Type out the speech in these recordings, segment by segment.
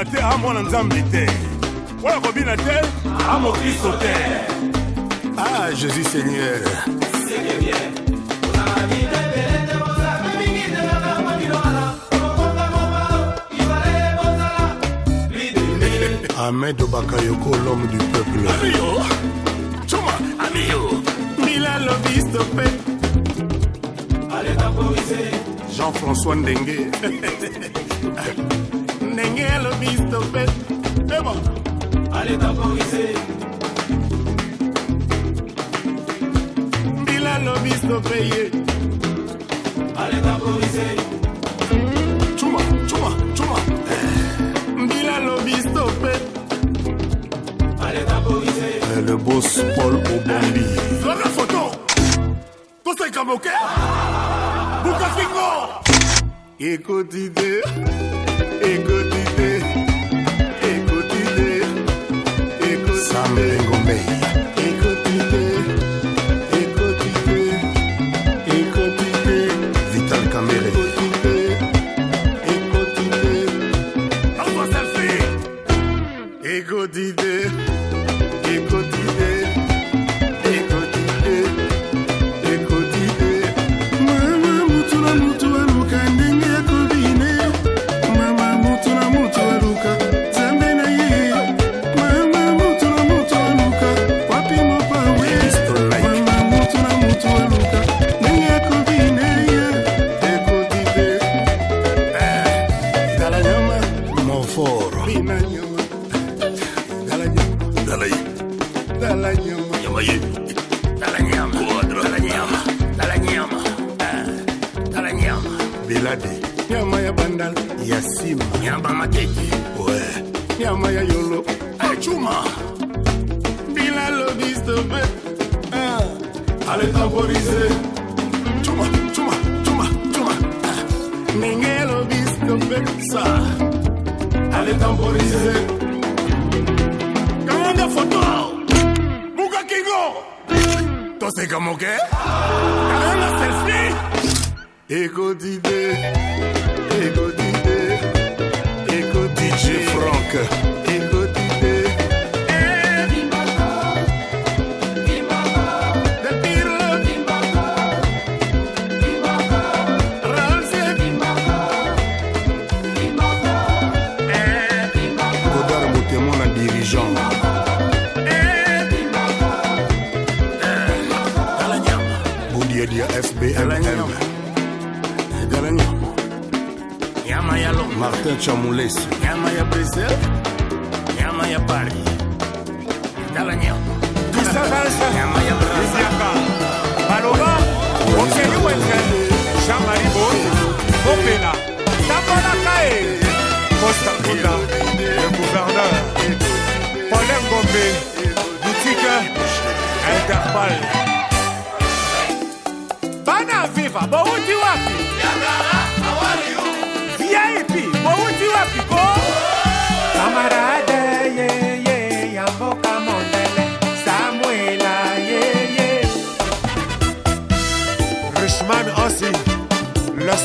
kobina te amwana nzambe te oyo kobina te amokristo te Ah, Jésus Seigneur. Ahmed Bakayoko, l'homme du peuple. amiyo cuma amiyo Mila Lobistope. Jean-François Ndengue. ndenge elobi stopet ebo aletakorise mbila lobi stope ye aletakorise cuma cuma cuma mbila lobi stope aletakorise eh, le boss Paul Obambi. Voilà la photo. Tout ça comme ok. Boucafingo. Fingo Écoutez, écoutez, écoutez, écoutez. Sam Ngombe. Écoutez,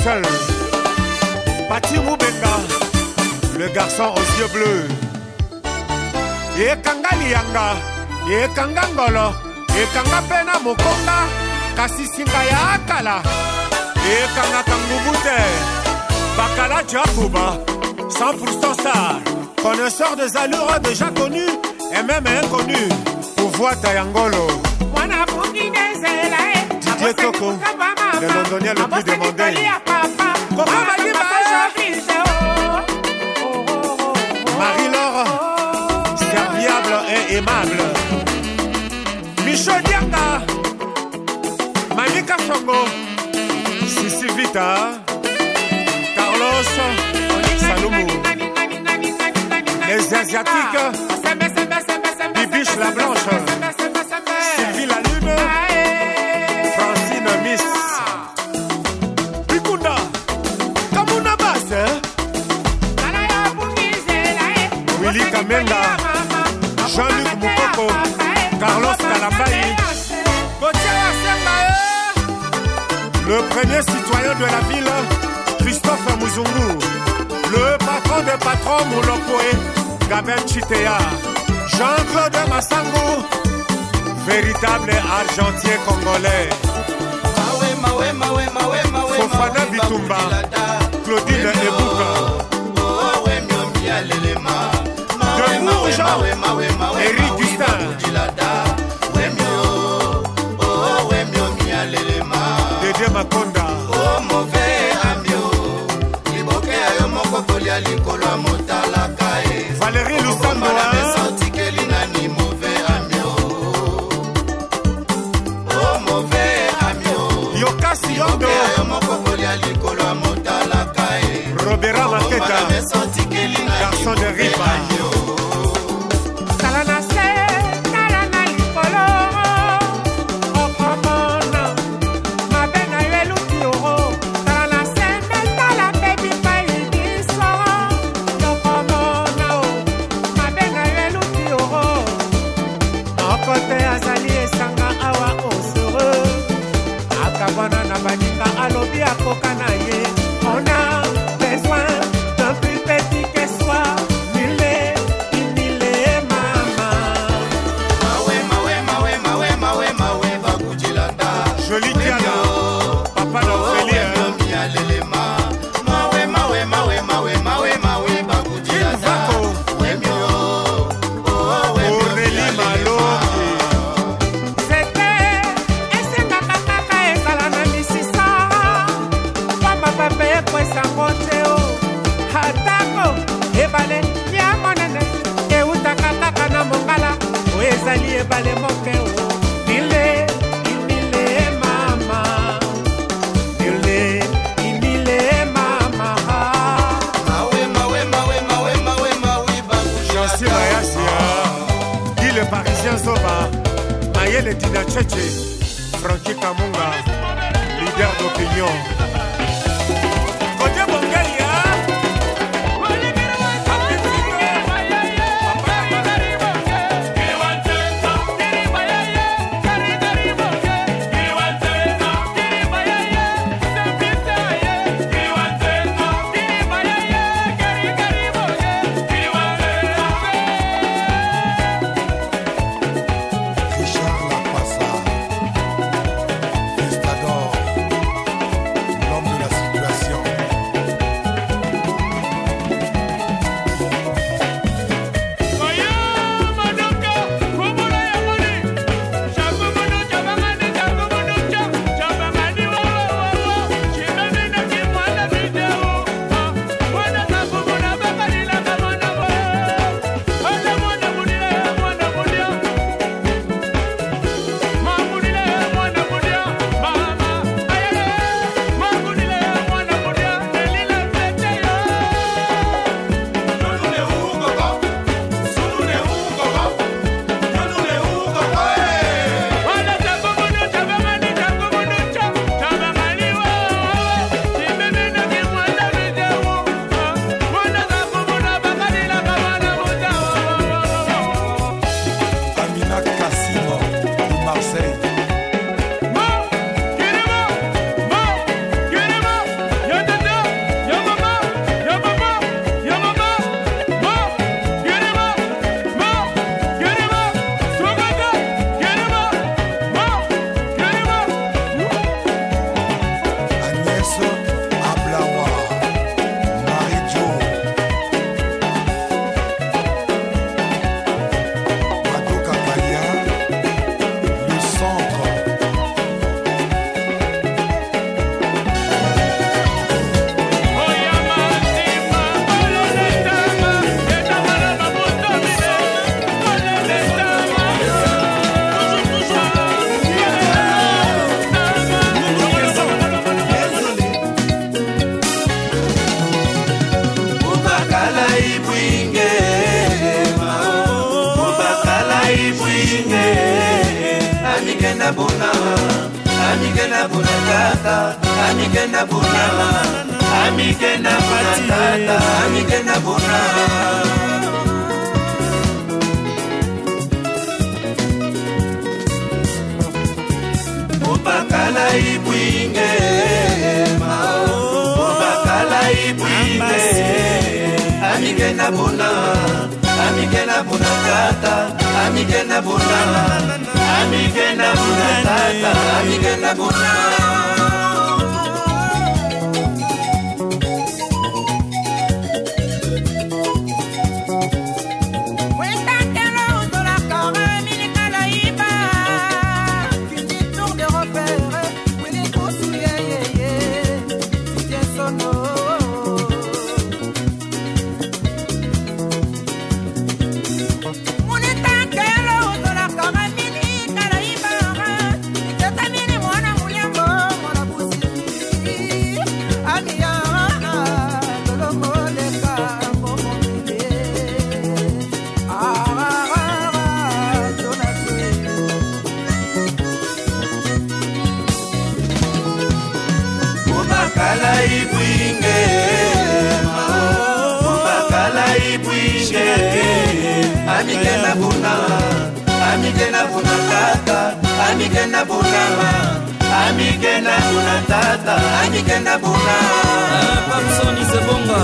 seul Bati Moubenga le garçon aux yeux bleus. Ekanga liyanga ekanga ngolo ekanga mpe na mokonga kasi singa ya akala. Ekangaka ngubu te bakala jakuba 100% star. Connaisseur des allures déjà connu et même inconnu pouvoita ya ngolo Didier Toko, le londonien le plus demandé. Koko Madiba, Marie-Laure, serviable et aimable. Michaud Dianga, Manika Chongo, Sissi Vita, Carlos, Salomou, les Asiatiques, Bibiche la Blanche, premier citoyen de la ville, Christophe Mouzungu, le patron des patrons Moulokoé, Gabel Chitea, Jean-Claude Massango, véritable argentier congolais. Fofana Bitumba, Claudine Ebouka. Eric Gustin. makonda. Oh, o move ambio oh. liboke ya yo moko kolia likolo ya moto. amike na buna tata amike na buna amike na buna tata amike na buna pamsoni sebonga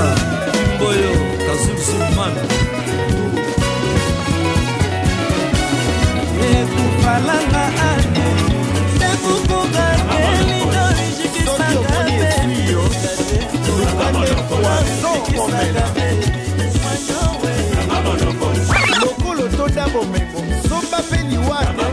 mboyo kazulsulman ekufalanga ade ekukokakelidoijikisangae lokolo toda bomeka somba mpe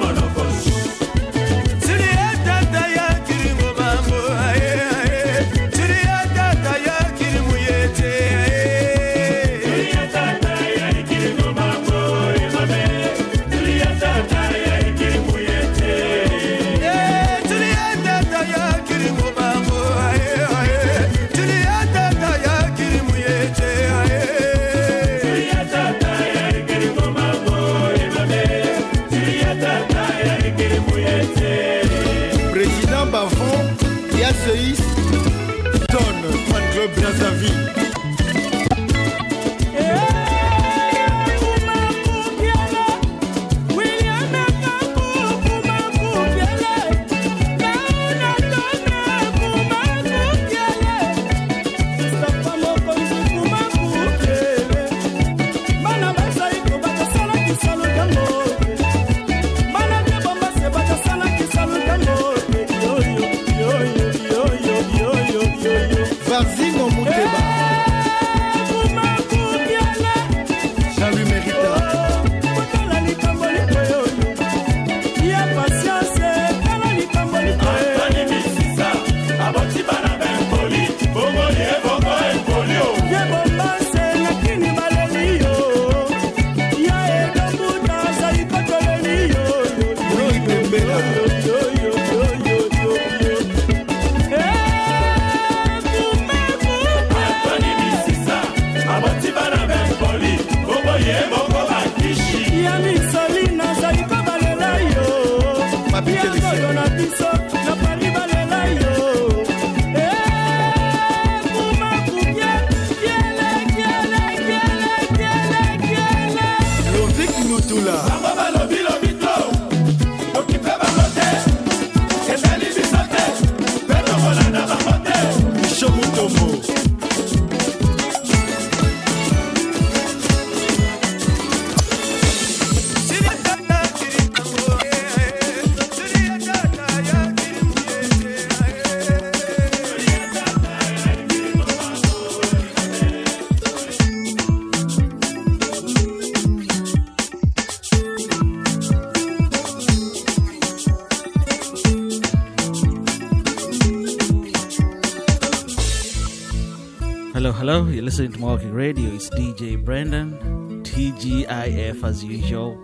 to Mawalking Radio. It's DJ Brendan, TGIF as usual.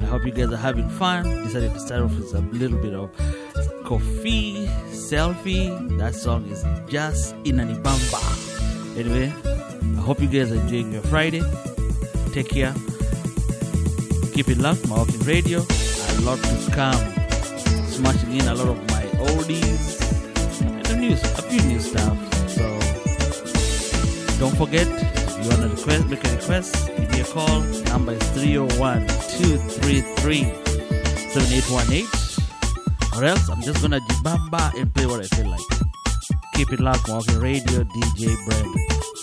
I hope you guys are having fun. Decided to start off with a little bit of coffee selfie. That song is just in an ibamba. Anyway, I hope you guys are enjoying your Friday. Take care. Keep it locked, Mawalking Radio. A lot to come. Smashing in a lot of my oldies and a news, a few new stuff. Don't forget, you want to request, make a request, give me a call. Number is 301 233 7818. Or else I'm just going to jibamba and play what I feel like. Keep it locked, Walking Radio, DJ Brendan.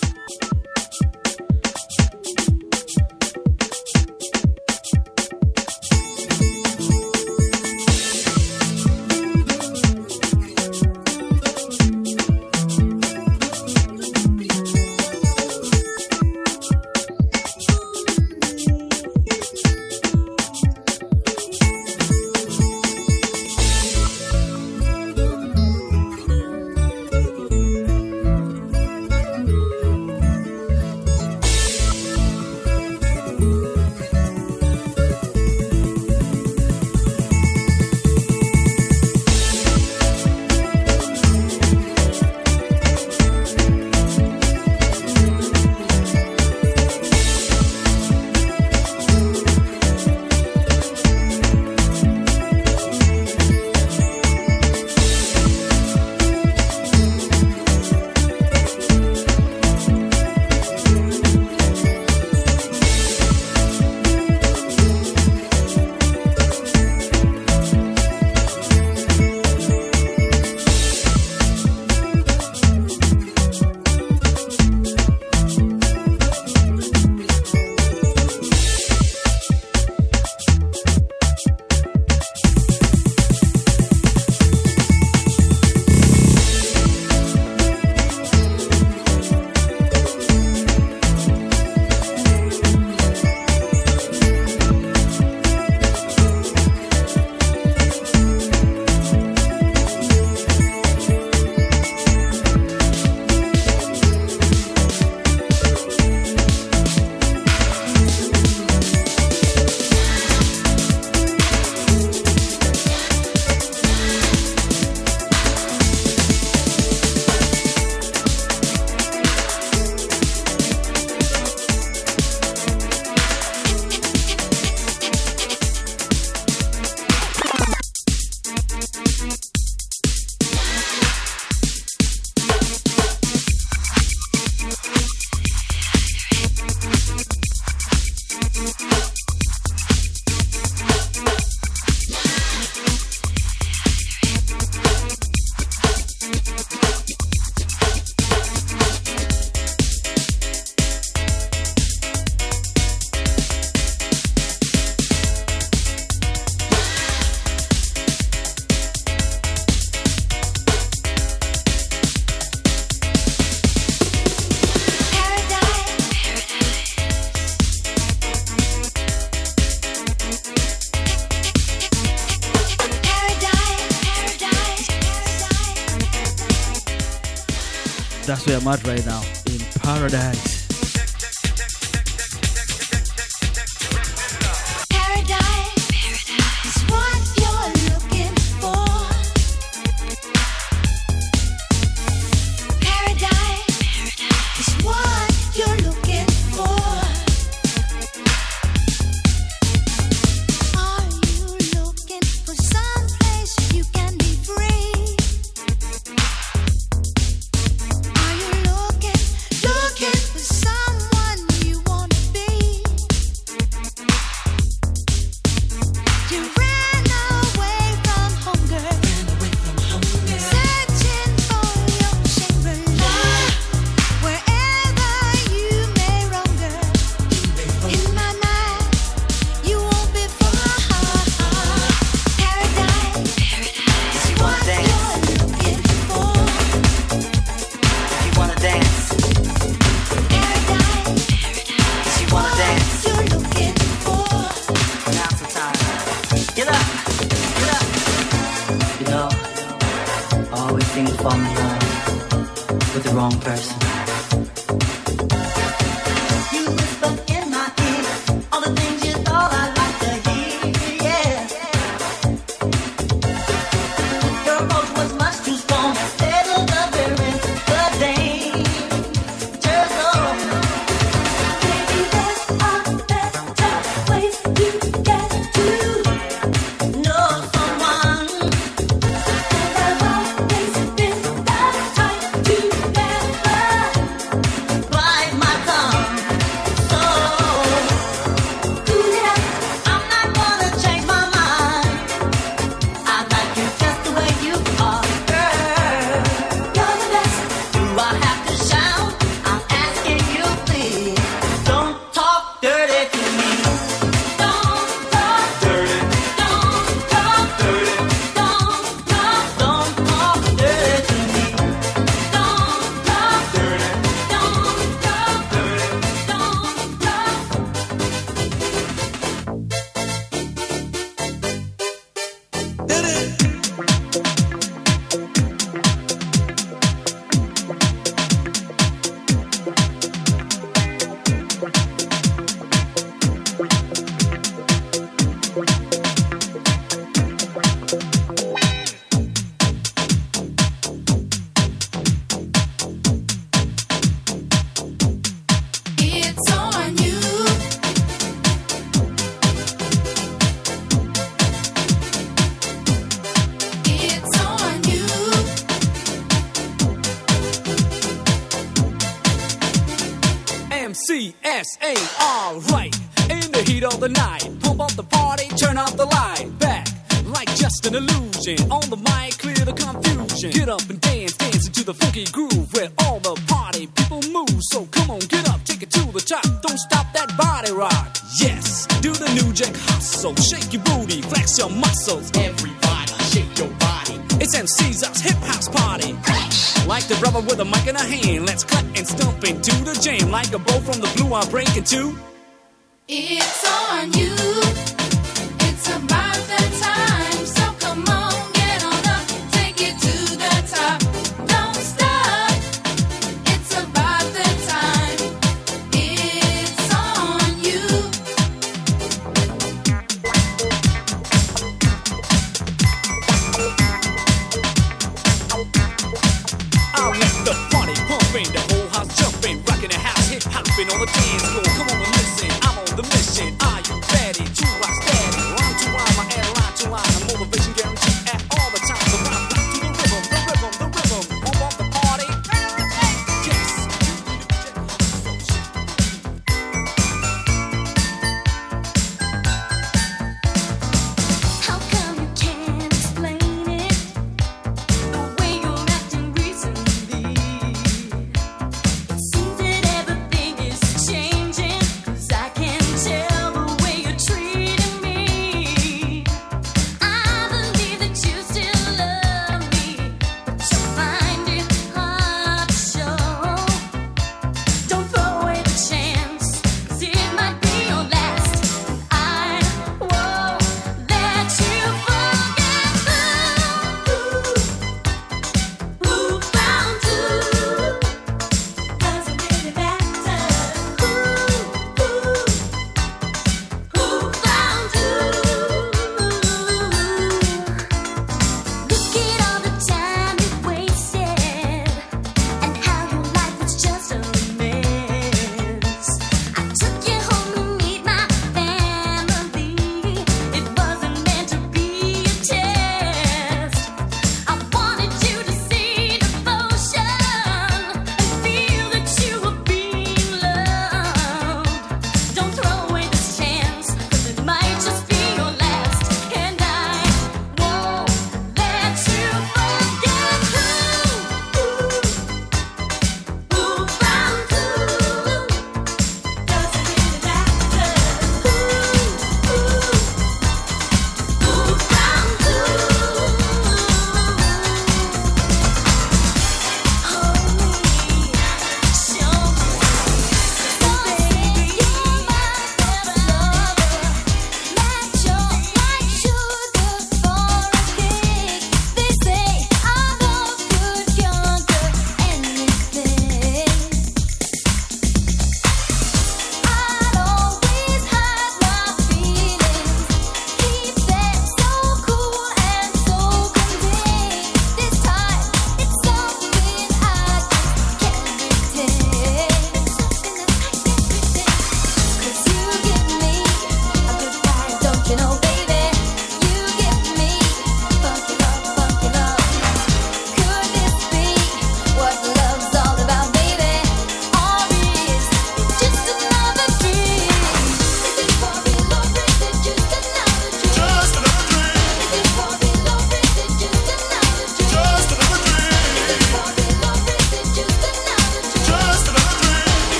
Where I'm at right now in paradise. Paradise two.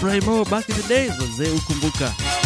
Days, Primo, back in the days, wazee ukumbuka.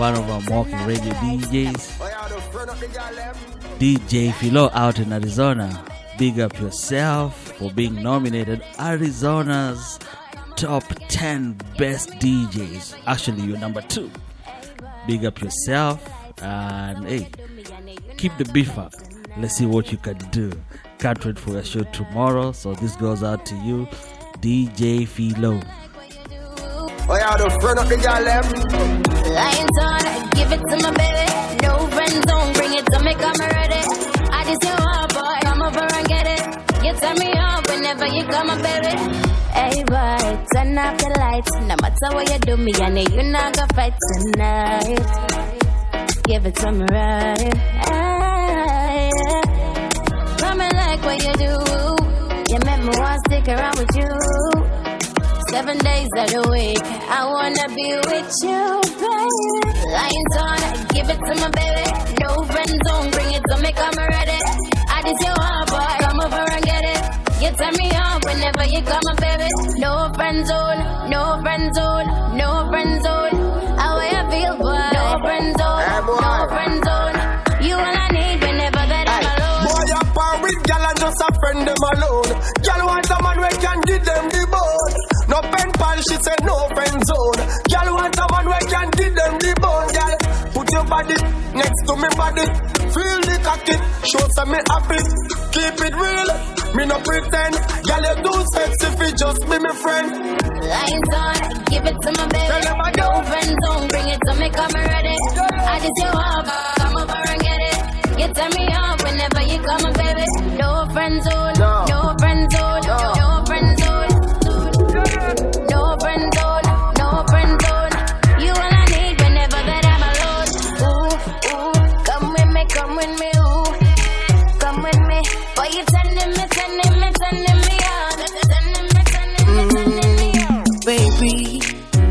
One of our walking radio DJs, DJ Philo out in Arizona. Big up yourself for being nominated Arizona's top 10 best DJs. Actually, you're number two. Big up yourself and hey, keep the beef up. Let's see what you can do. Can't wait for your show tomorrow. So this goes out to you, DJ Philo. Oh yeah, the front of the gal them. Lions on, give it to my baby. No friend zone, bring it to me, come ready. I just your heart, boy, come over and get it. You turn me on whenever you come, my baby. Hey boy, turn off the lights. No matter what you do, me and you not gonna fight tonight. Give it to me right. Hey, Come like what you do. You make me want to stick around with you. Seven days of the week, I wanna be with you, baby. Lions on, give it to my baby. No friend zone, bring it to me, come ready. I just your heart, boy, come over and get it. You turn me on whenever you come, my baby. No friend zone, oh, no friend zone, oh, she said no friend zone. Gal want a man where can give them the bone. Gal, put your body next to me body. Feel the cocky, show some me happy. Keep it real, me no pretend. Gal, you too sexy fi just be my friend. Lions on, give it to my baby. No friend zone, bring it to me, come ready. I just your heart, come over and get it. You turn me on whenever you come, baby. No friend zone, no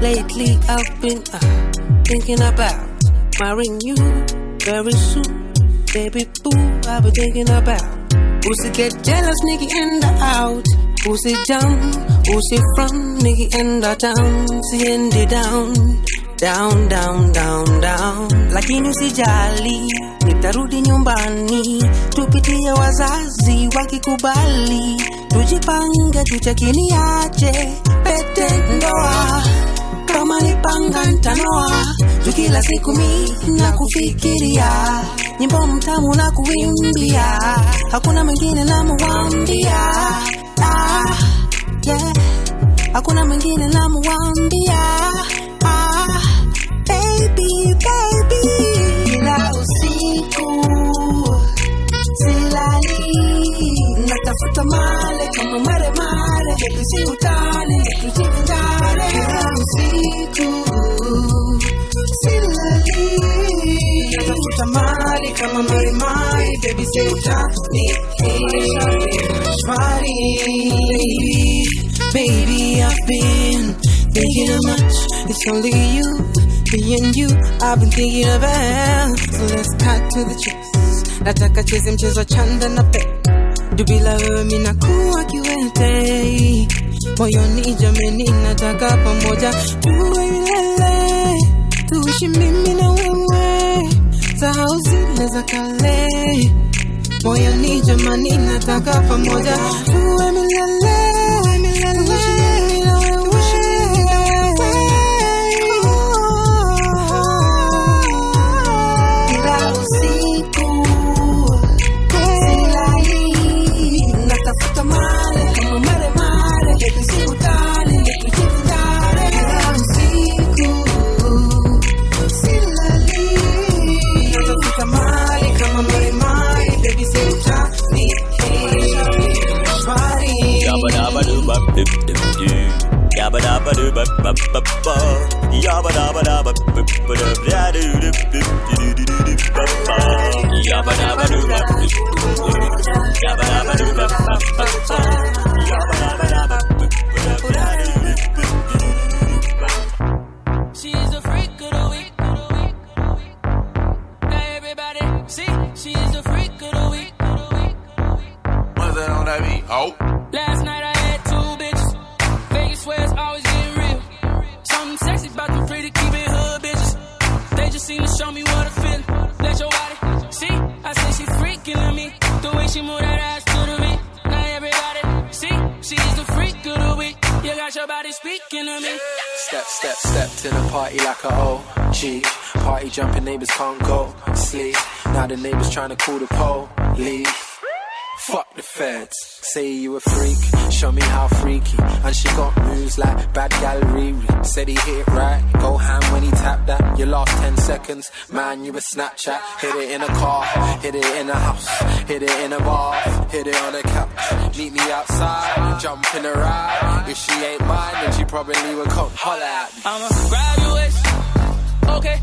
lately I've been uh, thinking about marrying you very soon. Baby boo, I've been thinking about to get jealous, nigga, the out. Who's it down? Who's it from? Nigga, the town. See, the down. Down, down, down, down. Lakini usijali, nitarudi nyumbani, tupitie wazazi wakikubali, tujipange, tuchekiniache pete ndoa kama nipanga ntanoa juu kila siku mi na kufikiria nyimbo mtamu na kuimbia. Hakuna mwingine namuwambia ah, yeah. hakuna mwingine namuwambia ah, baby, baby. Baby I've been thinking of much. It's only you me and you. I've been thinking about so let's cut to the chase. Nataka cheze mchezo chanda na pe juu bila wewe minakuwa kiwete moyoni jameni nataka pamoja tuwe milele. Tuishi mimi na wewe. Sahau zile za kale. Moyoni jamani nataka pamoja tuwe milele Yabba dabba doo bop bop bop bop. Yabba dabba dabba bop bop dip da doo dip dip doo doo doo doo bop bop. Yabba dabba dip doo. Yabba dabba doo party like a OG. Party jumping neighbors can't go sleep. Now the neighbors trying to call the police. Fuck the feds. Say you a freak, show me how freaky. And she got moves like bad gallery. Said he hit it right, go ham when he tapped that. You lost 10 seconds, man, you a Snapchat. Hit it in a car, hit it in a house, hit it in a bar, hit it on a couch. Meet me outside, jump in a ride. If she ain't mine, then she probably would come holler at me. I'ma grab you Okay,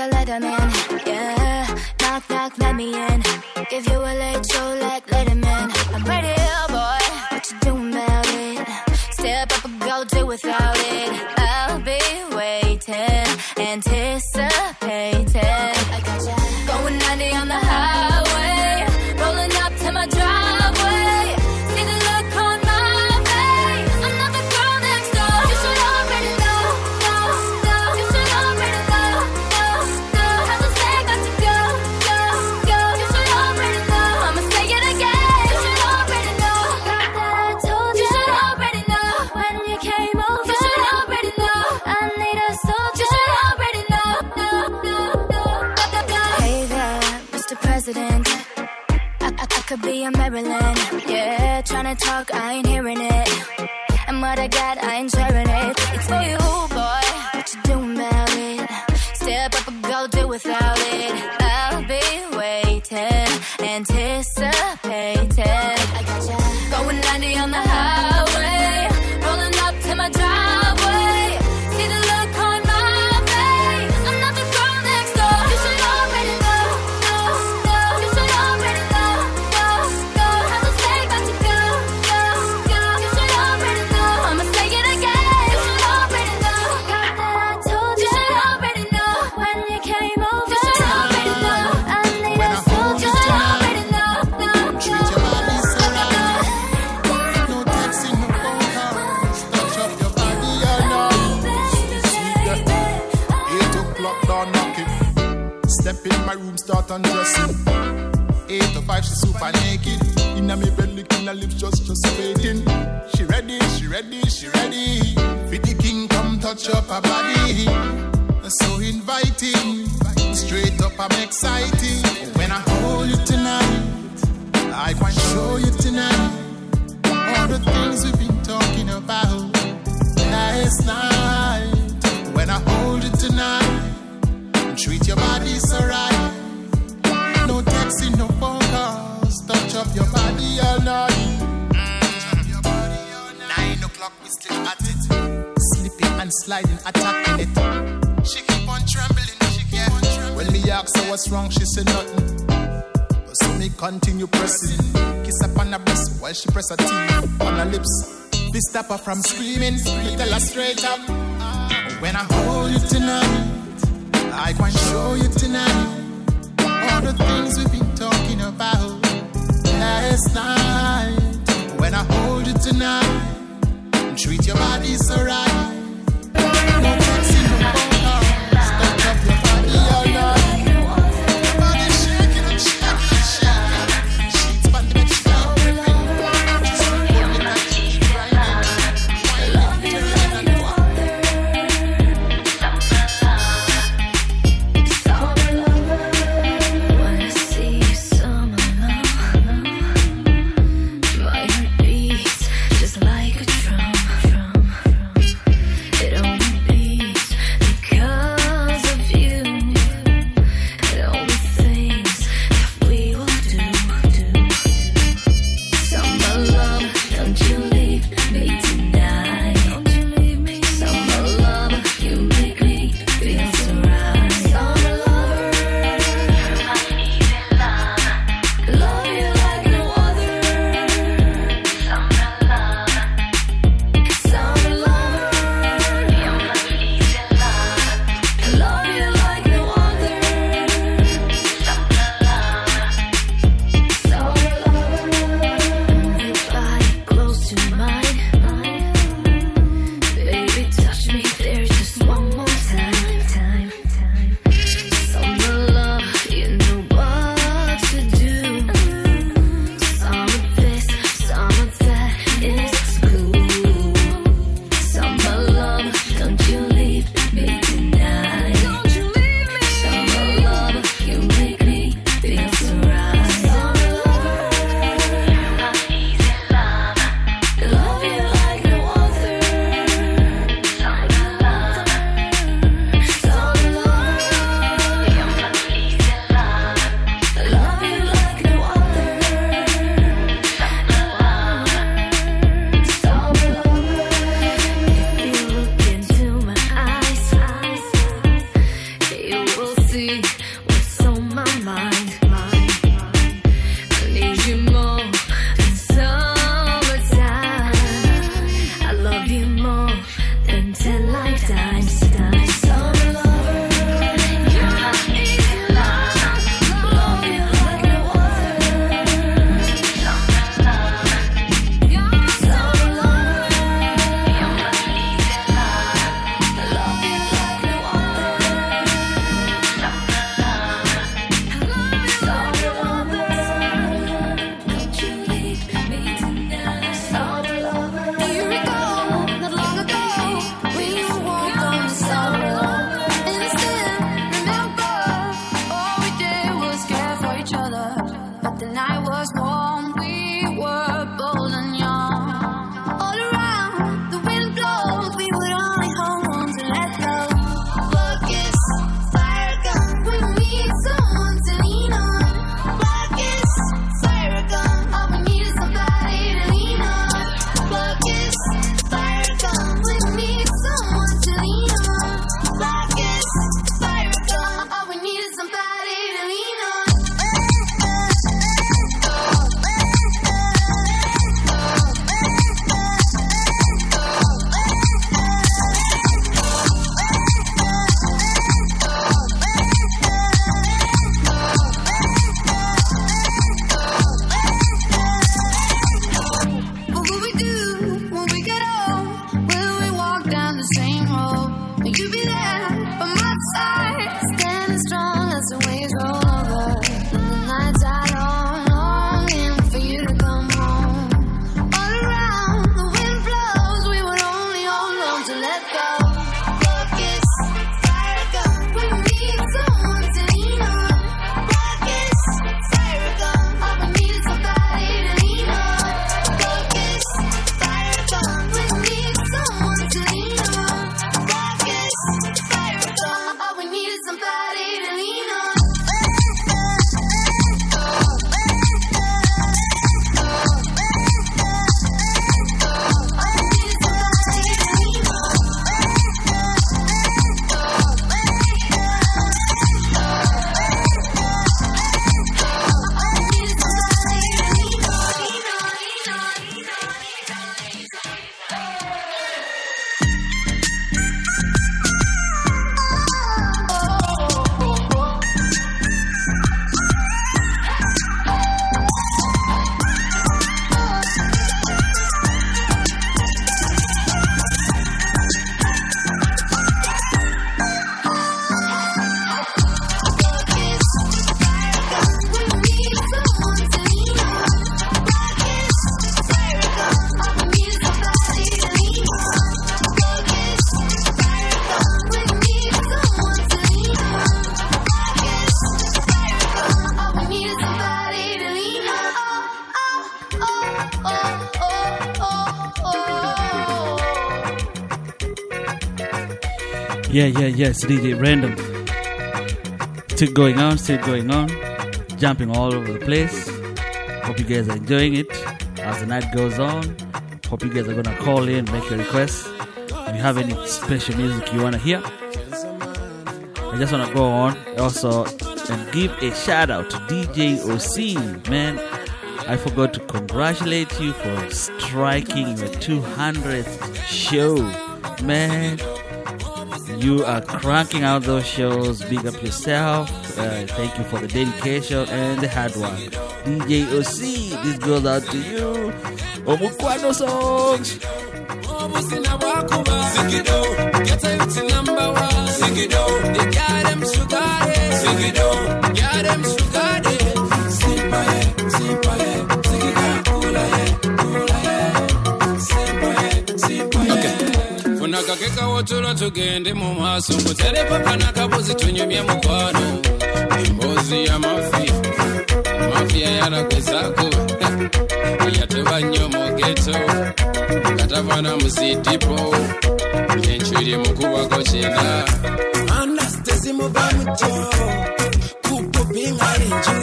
a letterman. Yeah, knock knock, let me in. Give you a late show like Letterman. I'm ready, oh boy. What you doing about it? Step up and go do without it. I'll be waiting, anticipating. I got ya going 90 on the high. talk, I ain't hearing it. And what I got, I ain't stop from screaming. Tell her straight up. It's DJ Random. Still going on, still going on. Jumping all over the place. Hope you guys are enjoying it as the night goes on. Hope you guys are gonna call in, make your requests. If you have any special music you wanna hear, I just wanna go on also and give a shout out to DJ OC. Man, I forgot to congratulate you for striking your 200th show. Man, you are cranking out those shows. Big up yourself. Uh, thank you for the dedication and the hard work. DJ OC, this goes out to you. Omukwano songs. Sigido, get out they got them sugar Sigido, got them sugar Simpa kakeka wotulo tugende mu maaso. Mutere paka n'akabuzi tunyumye mukwano emboozi ya mafiya yalagezaako yateba nnyo mu geto nga tavana mu sidipo enkyuli mukubako kyenda andas tezimuva muto kupupingalinju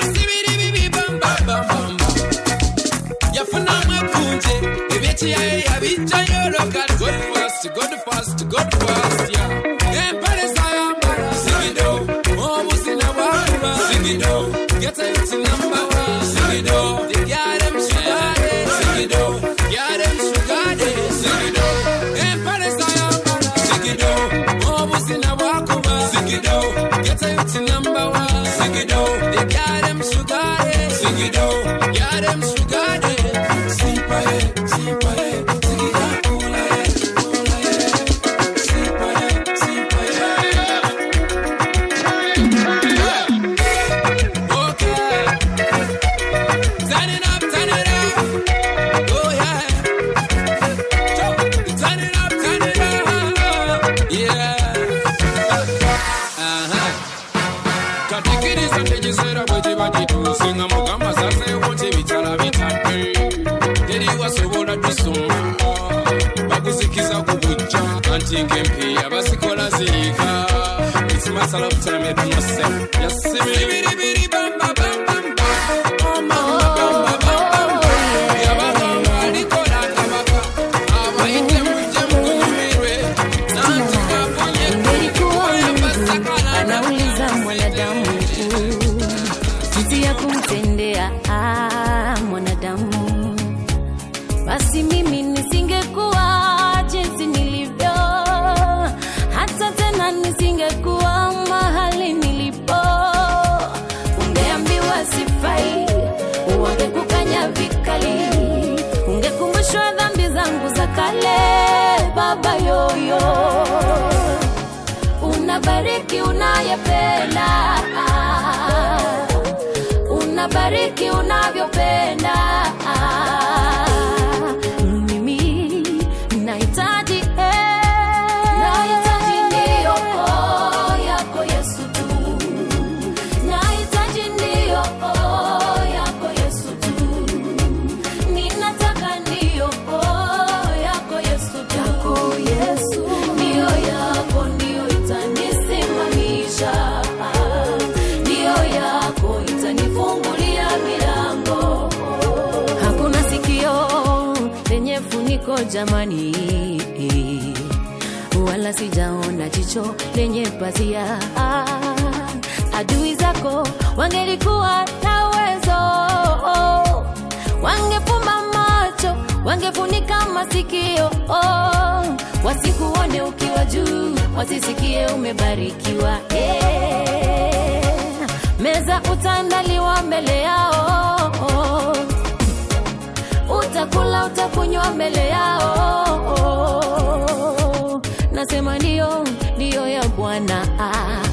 asibiri bibi bambabambamba yafunamu epunje ebyekiyaye yabijjayo sigido yaryem sugade jamani wala sijaona jicho lenye pazia. Adui zako wangelikuwa na uwezo. Wangefumba macho wangefunika masikio. Wasikuone ukiwa juu wasisikie umebarikiwa. Yeah. meza utandaliwa mbele yao utakula utakunywa mbele yao. Nasema ndio ndio ya bwana. nahitaji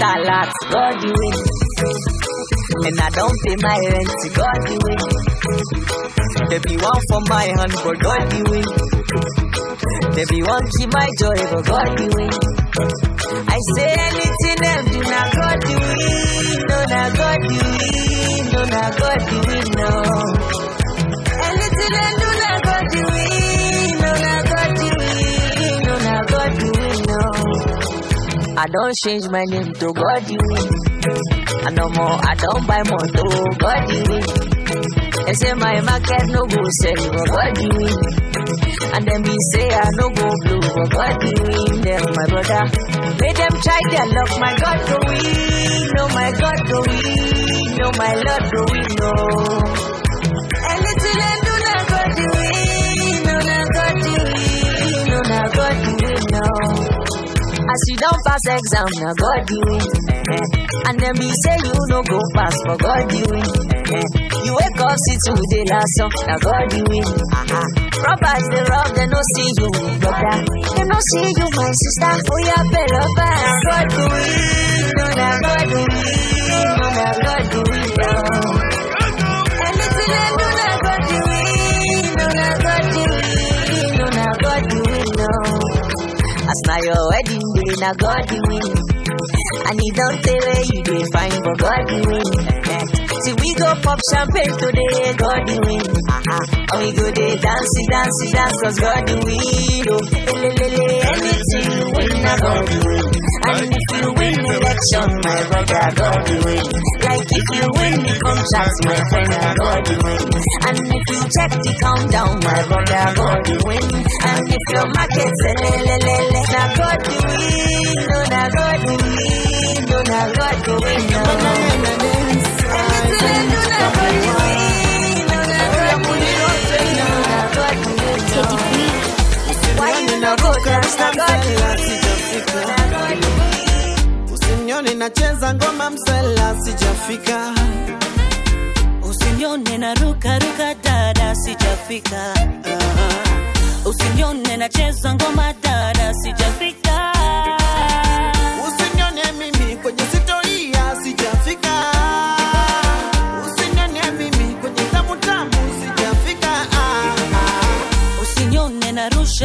lot, God you win. And I don't pay my rent, God you win. There be one for my hand, but God you win. There be one keep my joy, but God you win. I say anything else, do not God you win, no not God you win, no not God you win, no. I don't change my name to God you no more, I don't buy more to God you. They say my market no go sell, but God. And then me say I no go blue, but God you. Them my brother, make them try their luck. My God go win, no my God go win, no my Lord go win, no. As you don't pass exam, now God you win. eh. And then me say you no go pass, but God you win. eh. You wake up, see today last song, now God you win. Uh-huh. Robbers they rob, they no see you, brother. They no see you, my sister. Oh yeah, better pass. God you win, no now God you win, no now God you win. As na your wedding day, na God you win. And he don't tell where you dey find, but God. See we go pop champagne today, God you win. Uh-huh. And we go dey dance, dance, dance, cause God you win. Oh, lelele, anything you win, na God you win. And if you win election, my brother, God you win. Like if you win the contract, my friend, na God you win. And if you check the countdown, my brother, God you win. And if your market say le le le le, God you win, no na God you win, no na God you win, no. Anything you Usinione nacheza ngoma msela, sijafika. Usinione na ruka dada, sijafika. Usinione nacheza ngoma dada, sijafika. Usinione mimi kwenye sitoria, sijafika.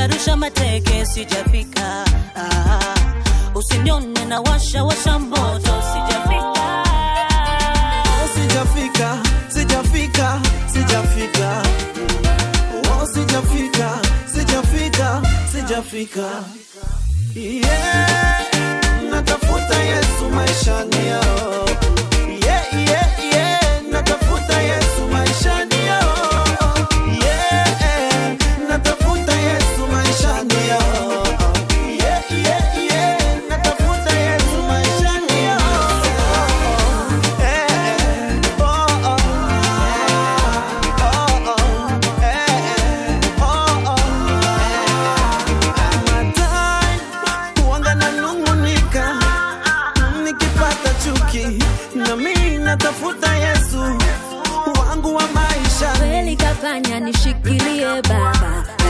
narusha mateke, sijafika. Ah, usinione na washa washa moto, sijafika, oh, sijafika, sijafika, sijafika, oh, sijafika, sijafika, sijafika, yeah, natafuta Yesu maishani yao.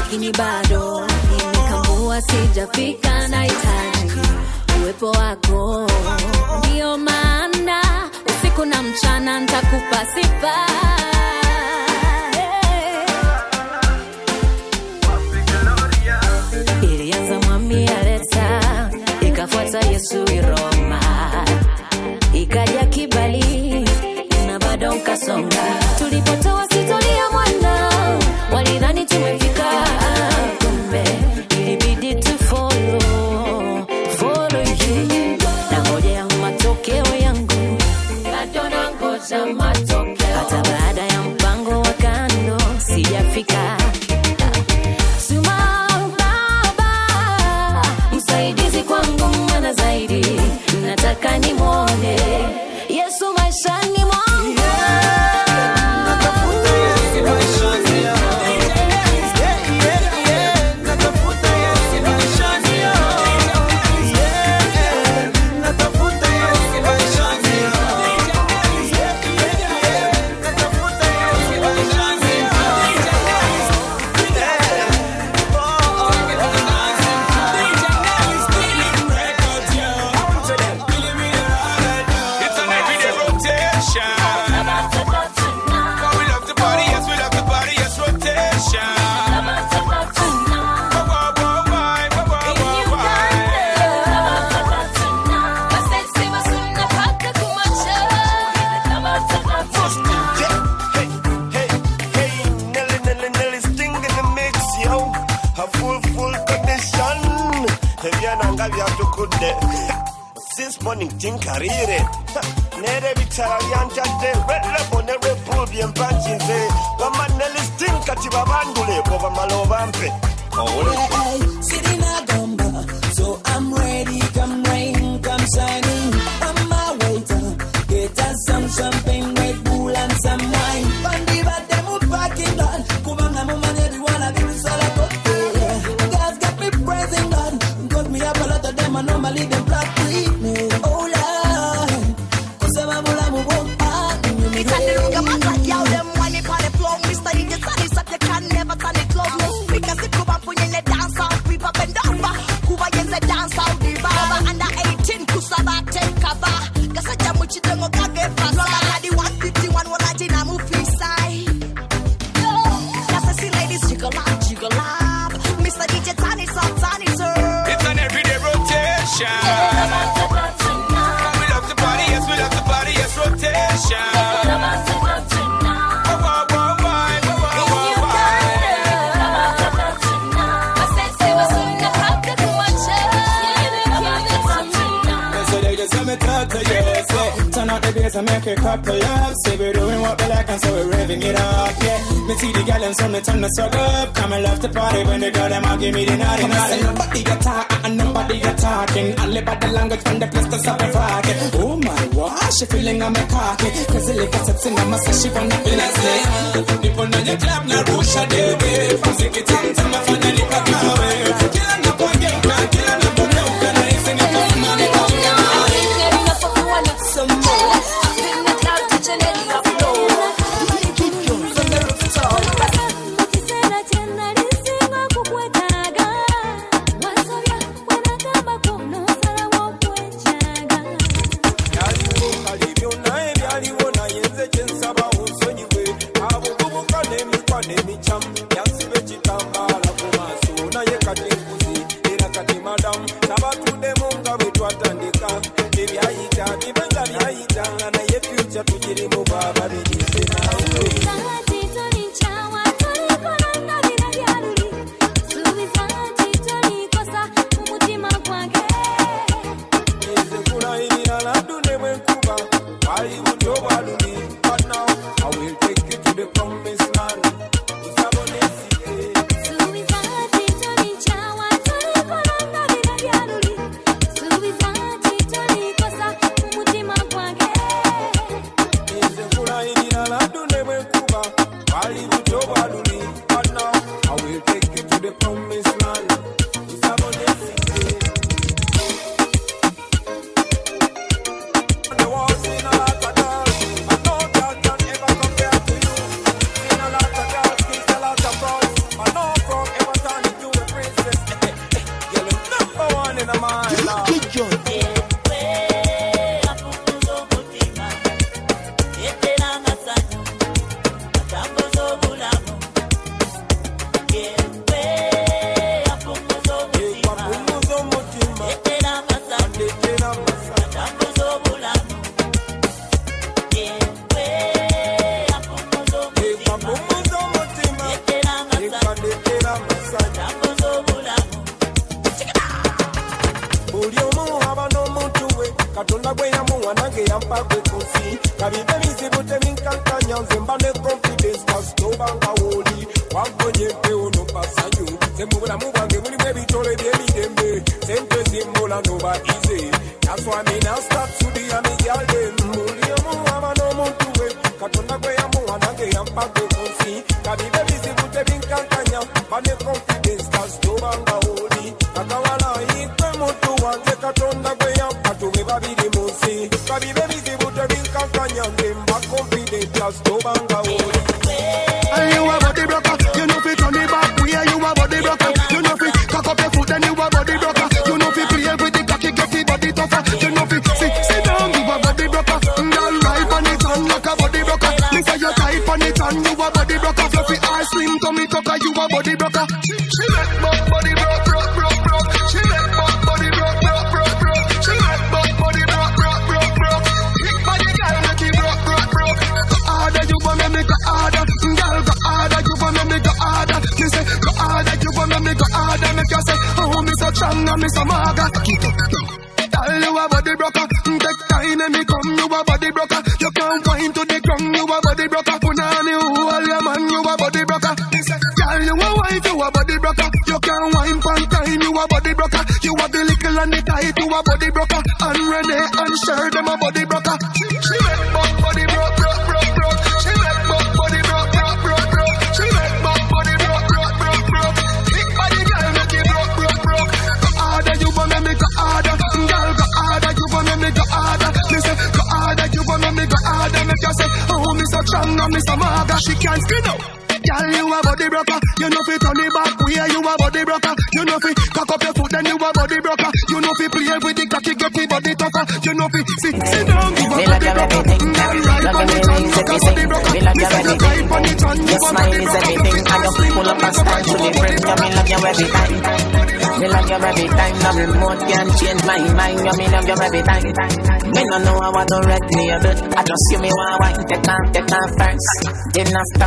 lakini bado nimekamua, sijafika. Nahitaji uwepo wako, ndio maana usiku na mchana ntakupa sifa. Ilianza mwami Aleksa, ikafuata Yesu Iroma, ikaja kibali na bado nkasonga hata baada ya mpango wa kando sijafika.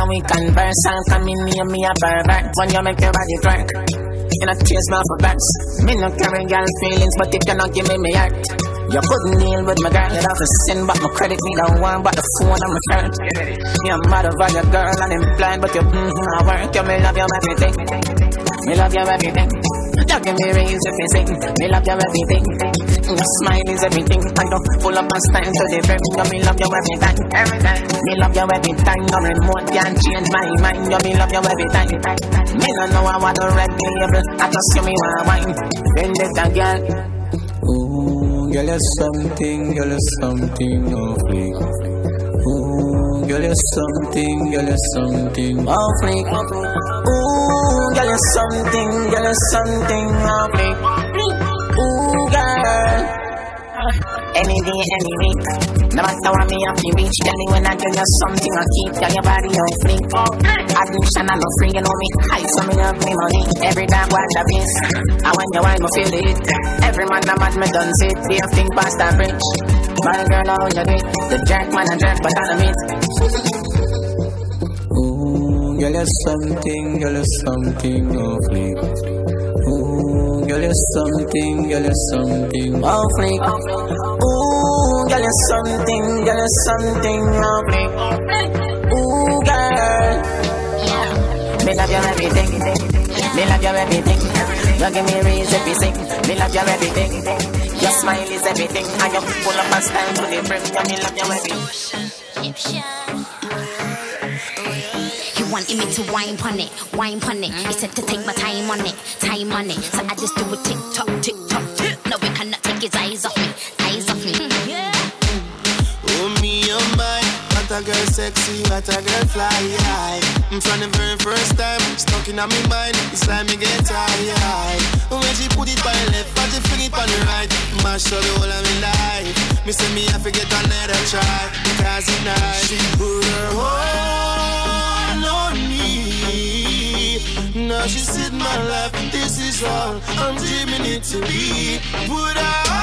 we converse. I'm coming near me a pervert. When you make your body twerk, you I chase my for. Me no carry girl feelings, but you cannot give me me heart. You couldn't deal with my girl, it off a sin, but my credit me don't want. but the phone I'm a turn. You're mad over your girl, and I'm blind, but you mm, I work. You me love you everything, me love you everything. Don't give me raise if you sing. Me love you everything. Mm, your smile is everything. I don't pull up and stand to the brim. Yo, me love you every time. Every time. Me love you every time. No remote can change my mind. Yo, me love you every time. Me don't know I want to red label. I just you me want wine. Bend it, a girl. Ooh, girl, you're something. Girl, you're something. No fling. Ooh, girl, you're something. Girl, you're something. No fling. Ooh girl, something, girl, something of me. Ooh, girl. Any day, any week. No matter what me have to reach, me when I girl, you something I keep. Girl, your body on fleek. Oh, Admission, I'm free, you know me. High, so me me money. Every time, watch a piece. I when you wine, I feel it. Every man, I'm at me done sit. We have think past that bridge. My girl, how you do it? The jerk, man, a jerk, but I don't meet. Ooh, girl, you're something, girl, you're something off fleek. Ooh, girl, you're something, girl, you're something off fleek. Ooh, girl, you're something, girl, you're something off fleek. Ooh, girl. Yeah. Me love your everything. Me love your everything. You give me reason to sing. Me love your everything. Your smile is everything. And you pull up a style to the brim. Yeah, me love your everything. Wanted me to wine pon it, wine pon it. He said to take my time on it, time on it. So I just do a tick tock, tick tock. No, we cannot take his eyes off me, eyes off me. Yeah. Oh me, oh my, what a girl sexy, what a girl fly. Mm, From the very first time, stuck in my mind, it's like me get tired. When she put it by the left, but she fling it on the right, mash up the whole of my life. Me say me I forget another try, because it nice. She put her hold on me. Now she said my life, this is all I'm dreaming it to be. Put all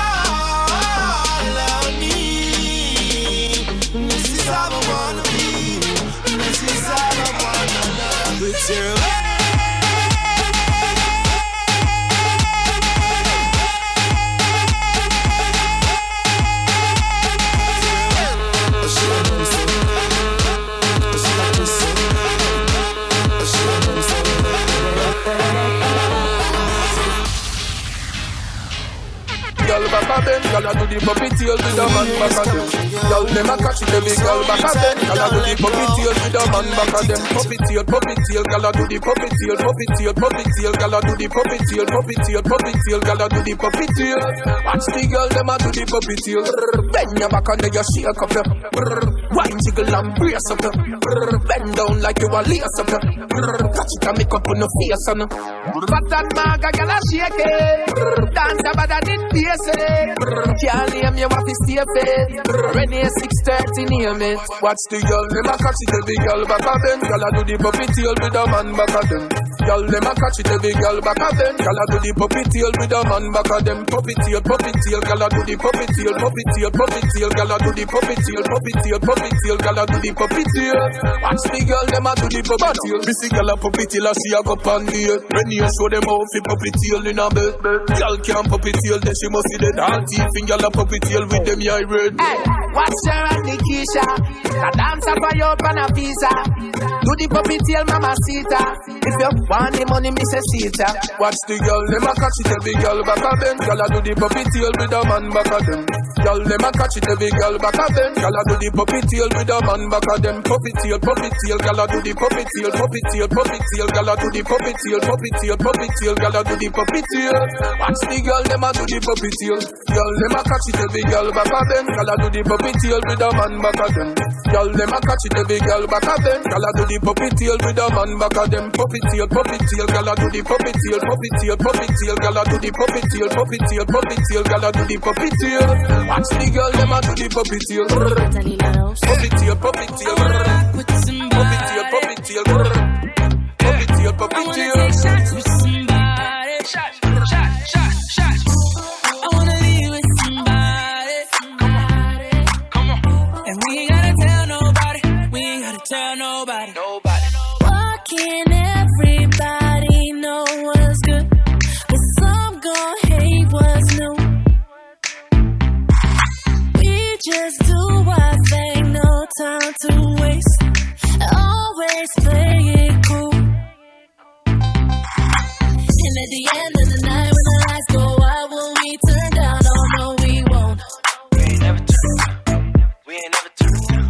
on me. This is how I wanna be. This is how I wanna love. With your Girl a bend, girl a do the puppy tail with a man back a them. Girl them a catch it every girl back a bend, girl a do the puppy tail with a man back a them. Puppy tail, puppy tail, girl a do the puppy tail, puppy tail, puppy tail, girl a do the puppy tail, puppy tail, puppy tail, girl a do the puppy tail. Watch the girl them a do the puppy tail. Bend your back and then you shake up your. Wine jiggle and brace up your. Bend down like you a lace up your. Catch it and make up on your face on. Fat that maga girl a shake it. Dance about that in face. Can't name you have to stay fit. Renee 630 name it. Watch the girl, them a catch it every girl back a bend. Girl a do the puppy tail with a man back a them. Girl, them a catch it every girl back a bend. Girl a do the puppy tail with a man back a them. Puppy tail, puppy tail, girl a do the puppy tail, puppy tail, puppy tail, girl a do the puppy tail, puppy tail, puppy tail, girl a do the puppy tail. Watch the girl, them a do the puppy tail. Missy girl a puppy tail, she a go pan the. Renee show them how fi puppy tail in a bed. Girl can't puppy tail, then she must see the dance teeth in girl a puppy tail with them eye red. Hey, what's your and Nikisha? A dancer for you on a visa. Do the puppy tail, mama sita. If you want the money, me say sita. Watch the girl, them a catch it every girl back a bend. Girl a do the puppy tail with a man back a them. Girl, them a catch it every girl back a bend. Girl a do the puppy tail with a man back a them. Puppy tail, puppy tail, a do the puppy tail, puppy tail, puppy tail, a do the puppy tail, puppy tail, puppy tail, a do the puppy tail. Watch the girl, them a do the puppy tail. Girl, them a catch it every girl back a bend. Girl a do the puppy tail with a man back a them. Girl, them a catch it every girl back a bend. Girl a do the puppy tail with a man back a them. Puppy tail, puppy tail, a do the puppy tail, puppy tail, puppy tail, a do the puppy tail, puppy tail, puppy tail, a do the puppy tail. Watch the girl, them a do the puppy tail. Puppy tail, puppy tail, puppy tail, puppy tail, puppy tail, puppy tail. with just do our thing, no time to waste. Always play it cool. And at the end of the night, when the lights go out, will we turn down? Oh no, we won't. We ain't never turn. We ain't never turn.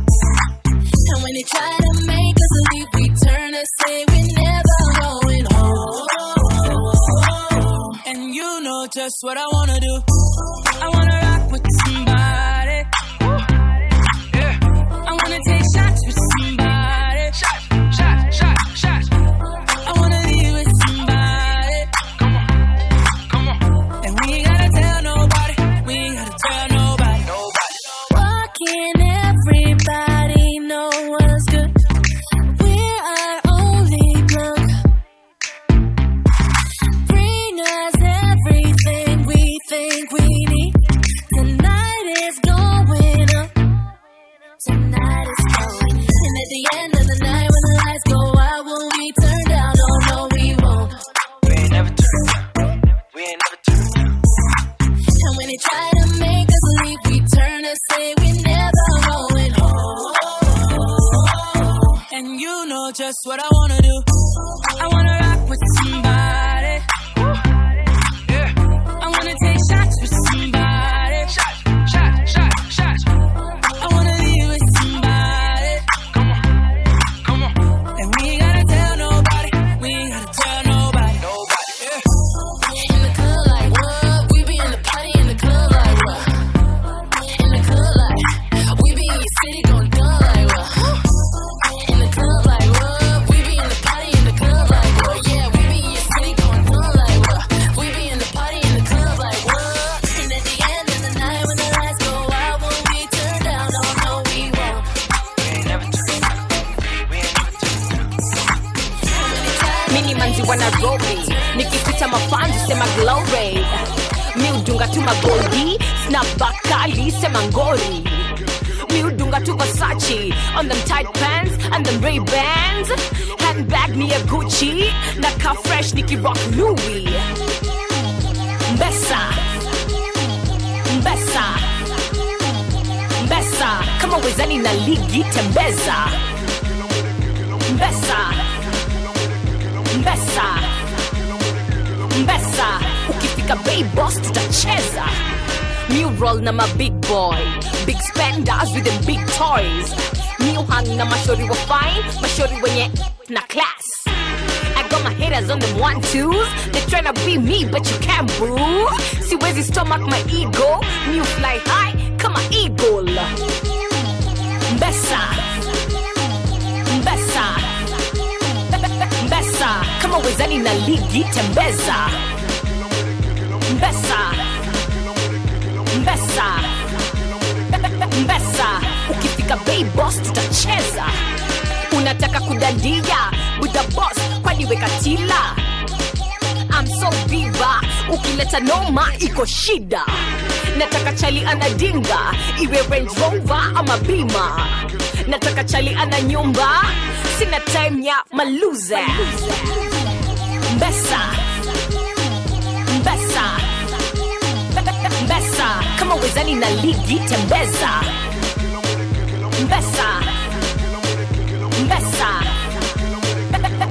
And when they try to make us leave, we turn and say we're never going home. And you know just what I wanna do. Just what I wanna do. Nikipita mafanzi sema glory. Miudunga tu magoldi snapbakali sema ngori. Miudunga tu vasachi on them tight pants and them ray bands handbag ni ya gucci na ka fresh nikirock louis. Mbesa mbesa mbesa. Kama wezani na ligi tembeza. Mbesa mbesa mbesa ukifika bay boss tutacheza new roll na ma big boy big spenders with them big toys new hang na mashori wa fine mashori wenye na class I got my haters on them one twos. They tryna be me, but you can't boo. His stomach, my ego. New fly high, come on eagle. Mbesa, wezani na ligi tembeza. Mbesa, Mbesa, Mbesa. Ukifika bei boss tutacheza. Unataka kudandia buda boss, kwani tila. I'm viva, ukileta noma iko shida. Nataka chali anadinga, iwe Range ama bima. Nataka chali ana nyumba, sina time ya maluze. Mbesa, Mbesa, Mbesa, kama wezani na ligi tembeza. Bessa. Mbesa,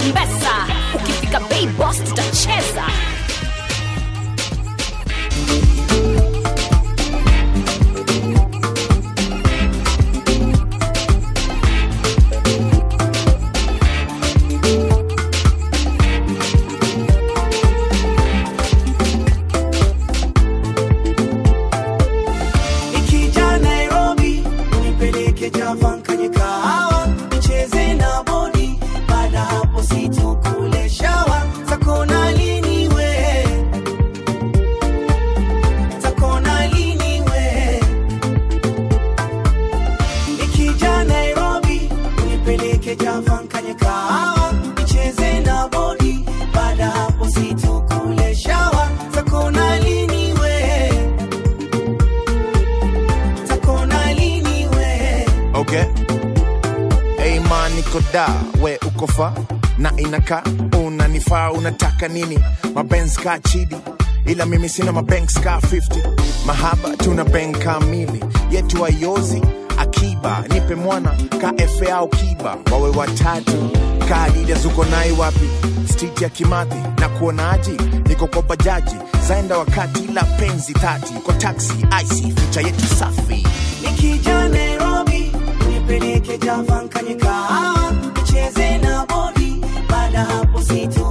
Mbesa, ukifika bay boss tutacheza. Niko da we ukofa na inaka unanifaa unataka nini? Mabenz chidi ila mimi sina mabanks ka 50 mahaba tuna bank kamili yetu ayozi akiba nipe mwana ka efe au kiba. Wawe watatu ka adidas nai wapi? Street ya kimathi na kuonaji niko kwa bajaji zaenda wakati la penzi tati kwa taxi ic ficha yetu safi. Nikija nipeleke Java nkanye kahawa ah, nicheze na bodi, baada hapo situkule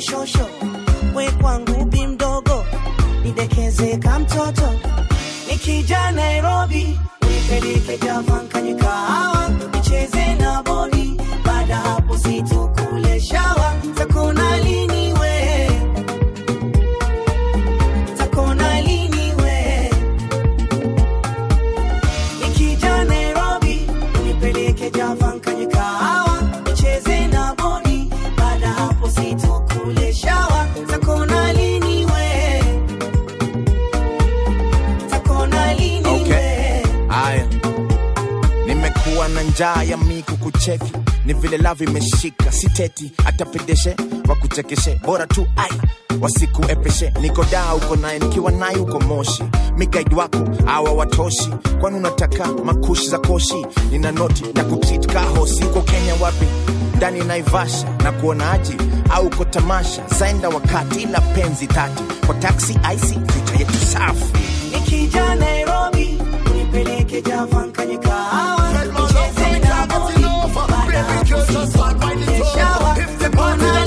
shosho. We kwangu bi mdogo, nidekeze ka mtoto, nikija Nairobi nipeleke Java kahawa, nicheze na boli, baada hapo situkule shawa. njaa ya miku kucheki ni vile lavi imeshika. Siteti atapedeshe wakuchekeshe bora tu ai wasikuepeshe niko daa uko naye nikiwa naye uko moshi. Migaidi wako awa watoshi. Kwani unataka makushi za koshi? Nina noti na kuchit kahosi. Uko kenya wapi? Ndani naivasha. Na kuonaji au uko tamasha? Zaenda wakati ila penzi tati. Kwa taksi ic vita yetu safi. Nikija nairobi kupeleke Javan kanikahawa nicheze na moyo baada ya kusoma, shawa kuona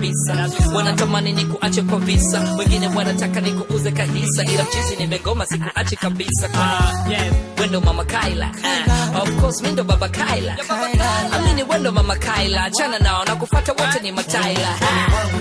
kabisa, wanatamani ni kuache kwa visa, wengine wanataka ni kuuze kahisa, ila mchizi nimegoma, sikuache kabisa. Uh, yeah. Wendo mama Kaila, uh, of course mindo baba Kaila, amini wendo mama Kaila, achana nao na kufata wote ni mataila. Uh.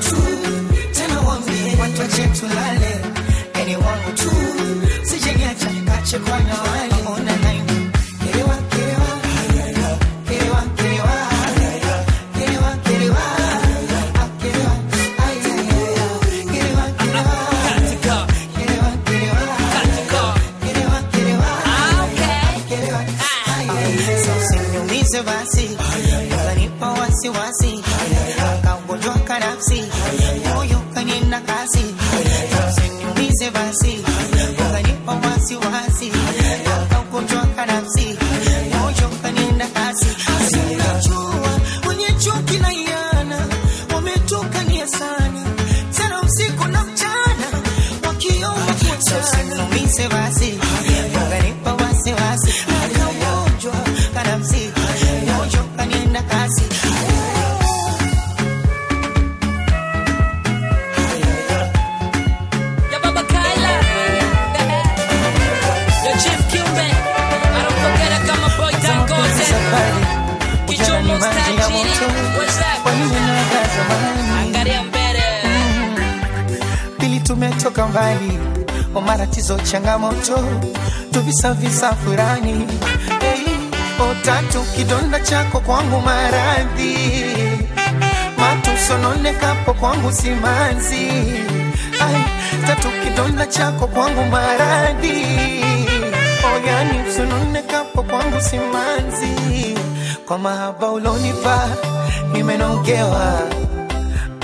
wakiona sana. Sana, usiku na mchana so sana, usiumize basi o matatizo changamoto tuvisavisa furani. Hey, otatu tatu kidonda chako kwangu maradhi. Matusononekapo kwangu simanzi. Ay, tatu kidonda chako kwangu maradhi. Oyani usononekapo kwangu simanzi. Kwa mahaba ulonipa nimenogewa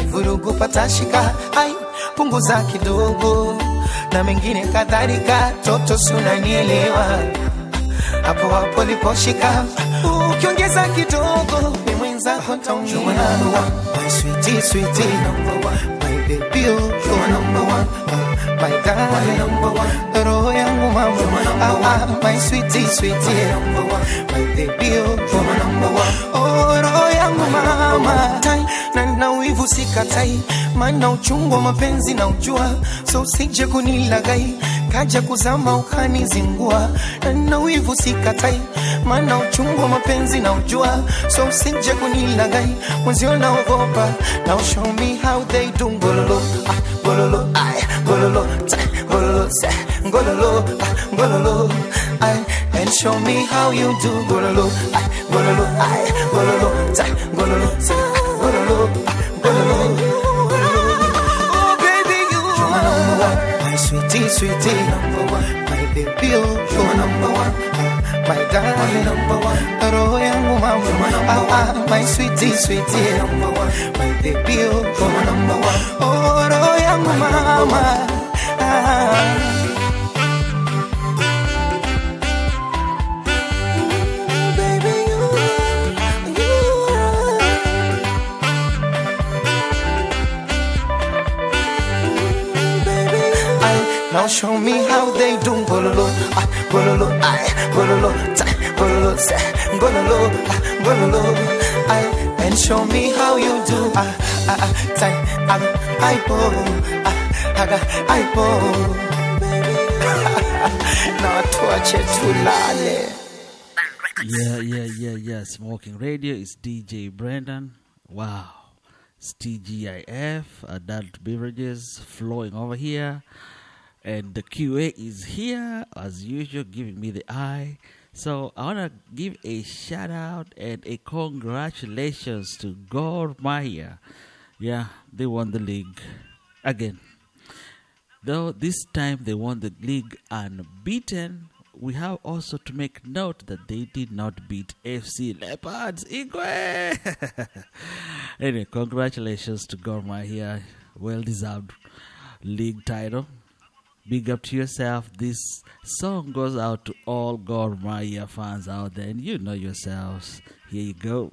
vurugu patashika ai punguza kidogo na mengine kadhalika. Toto sunanielewa hapo hapo liposhika ukiongeza kidogo ni mwenzako taumia oh oh, roho yangu mama. Roho yangu mama na na wivu sikatai maana uchungu wa mapenzi na ujua so usije kunilagai kaja kuzama ukanizingua. Na na wivu sikatai maana uchungu wa mapenzi na ujua so usije kunilagai. Mwenzio naogopa now show me how they do. Ngololo ah, ngololo ay ngololo ta ngololo ah, ngololo ay and show me how you do. Ngololo ay ngololo ay ngololo ta ngololo sa sweetie, one. My baby, oh, you're number one. My darling, number one. Yangu mama, ah, ah, my sweetie, sweetie, number one. My baby, oh, you're number one. Oh, yangu mama. Ah. Show me how they do bololo, ah, bololo, ay, bololo, ta, bololo, sa, bololo, ah, bololo, ay, and show me how you do, ah, ah, ah, ta, ah, ay, bo, ah, aga, ay, bo, na tuache tulale. Yeah, yeah, yeah, yeah. Mawalking Radio is DJ Brendan. Wow. It's TGIF, adult beverages flowing over here. And the QA is here, as usual, giving me the eye. So I want to give a shout out and a congratulations to Gor Mahia. Yeah, they won the league again. Though this time they won the league unbeaten, we have also to make note that they did not beat FC Leopards. Ingwe! anyway, congratulations to Gor Mahia. Well deserved league title. Big up to yourself. This song goes out to all Gor Mahia fans out there, and you know yourselves. Here you go.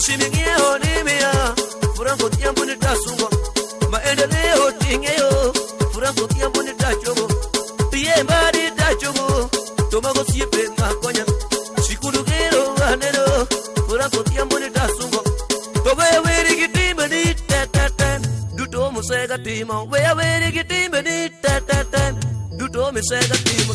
Usimigie olimia furaha yangu nitasungwa, maendeleo tingeyo furaha yangu nitachomo pie mbali tachomo tomago siepe makonya sikurugero wanero furaha yangu ni duto musega timo. Duto musega timo.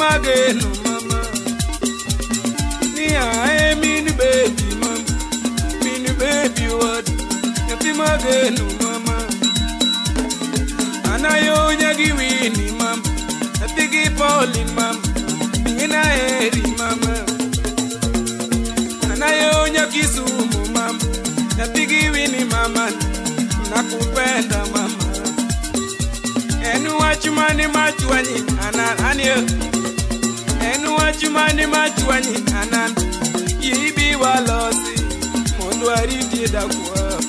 Yati mageno mama. Ni ae min baby mam min baby what? Yati mageno mama. Anayo nyagi wini mam yati gi Pauline mam ngina eri mama. Anayo nyagi sumu mam yati gi wini mama. Nakupenda mama. Enu wachumani machwanyi anan anio aritie dakwa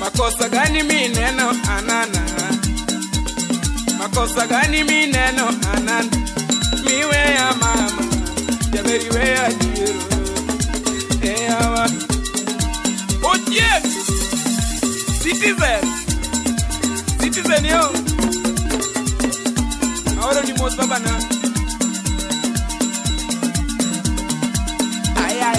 makosa gani mineno anana? Makosa gani miweya mama citizen! Citizen yo! Ahora ni mos babana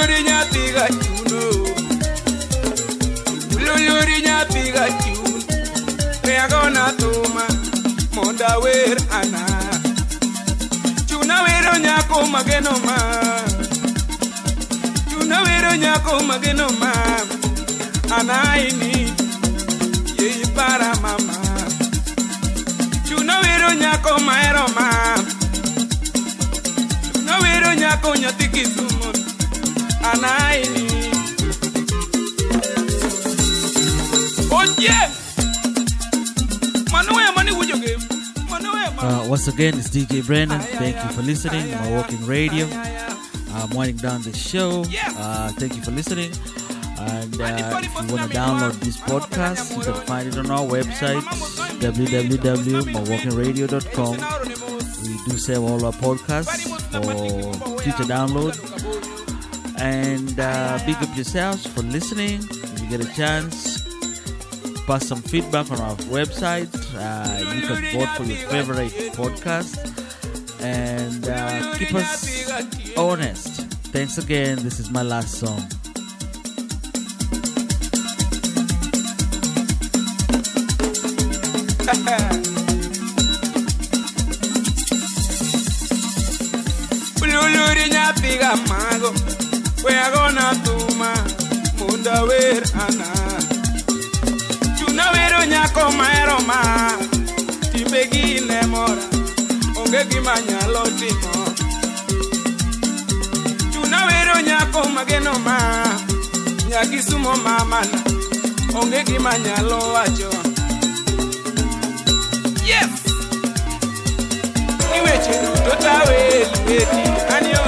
ululuri nyathi ga yuno ululuri nyathi are tuma munda wer ana. Chuna wero nyako mageno ma. Chuna wero nyako mageno ma. Yei para mama. Chuna wero nyako maero ma. Chuna wero nyako weya Uh, once again, it's DJ Brendan. Thank you for listening. Mawalking Radio. I'm winding down the show. Uh, thank you for listening. And uh, if you want to download this podcast, you can find it on our website, www.mawalkingradio.com. We do save all our podcasts for future download. And uh, big up yourselves for listening. If you get a chance, pass some feedback on our website. Uh, you can vote for your favorite podcast and uh, keep us honest. Thanks again. This is my last song. ululuri nyathi ga mago we are gonna tuma munda wer ana. Chuna wero nyako maero ma timbe gi ne mora onge gima nyalo timo. Chuna wero nyako mageno ma nyakisumo mamana onge gima nyalo wacho yes! Iweche duto tawe lweti anio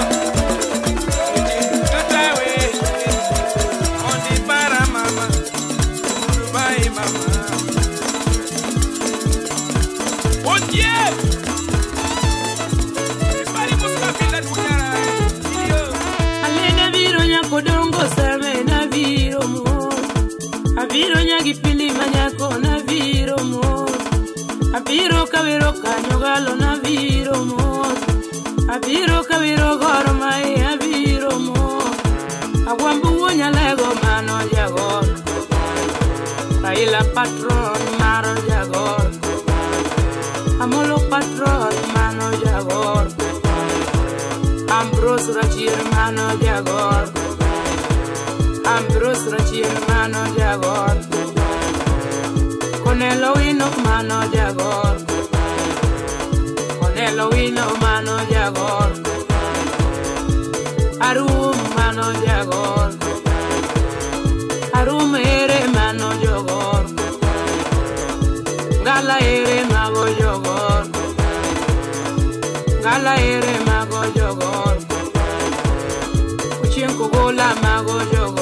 mano jagor Ambrose Rachier mano jagor Conelo Winok mano jagor kugola magojogo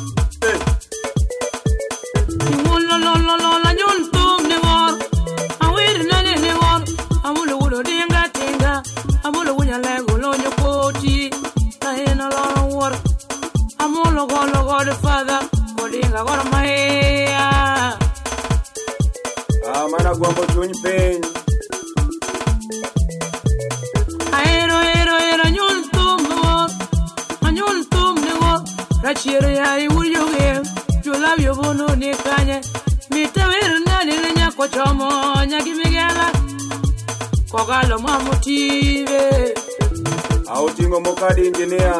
The engineer.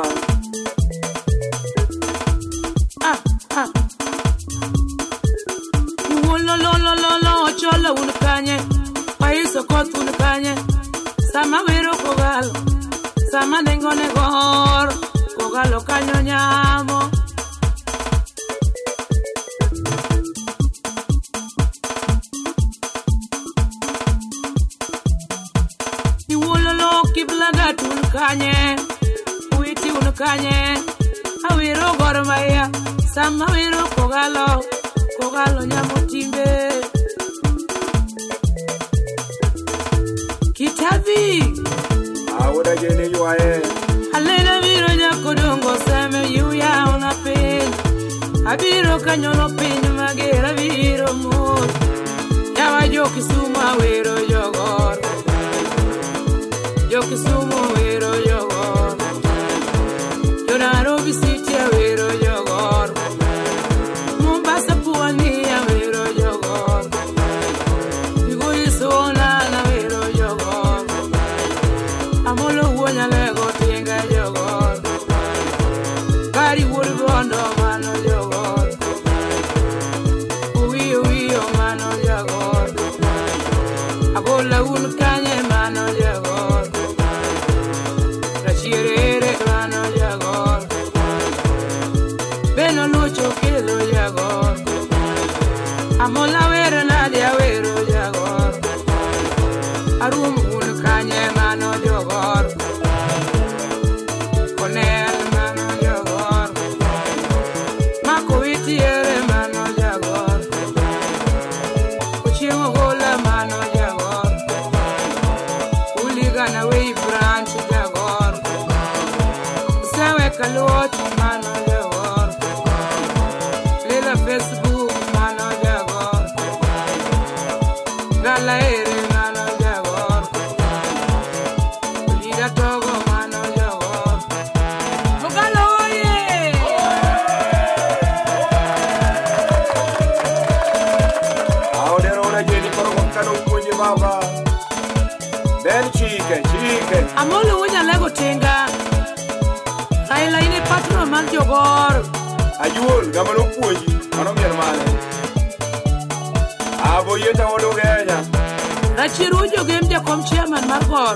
rapor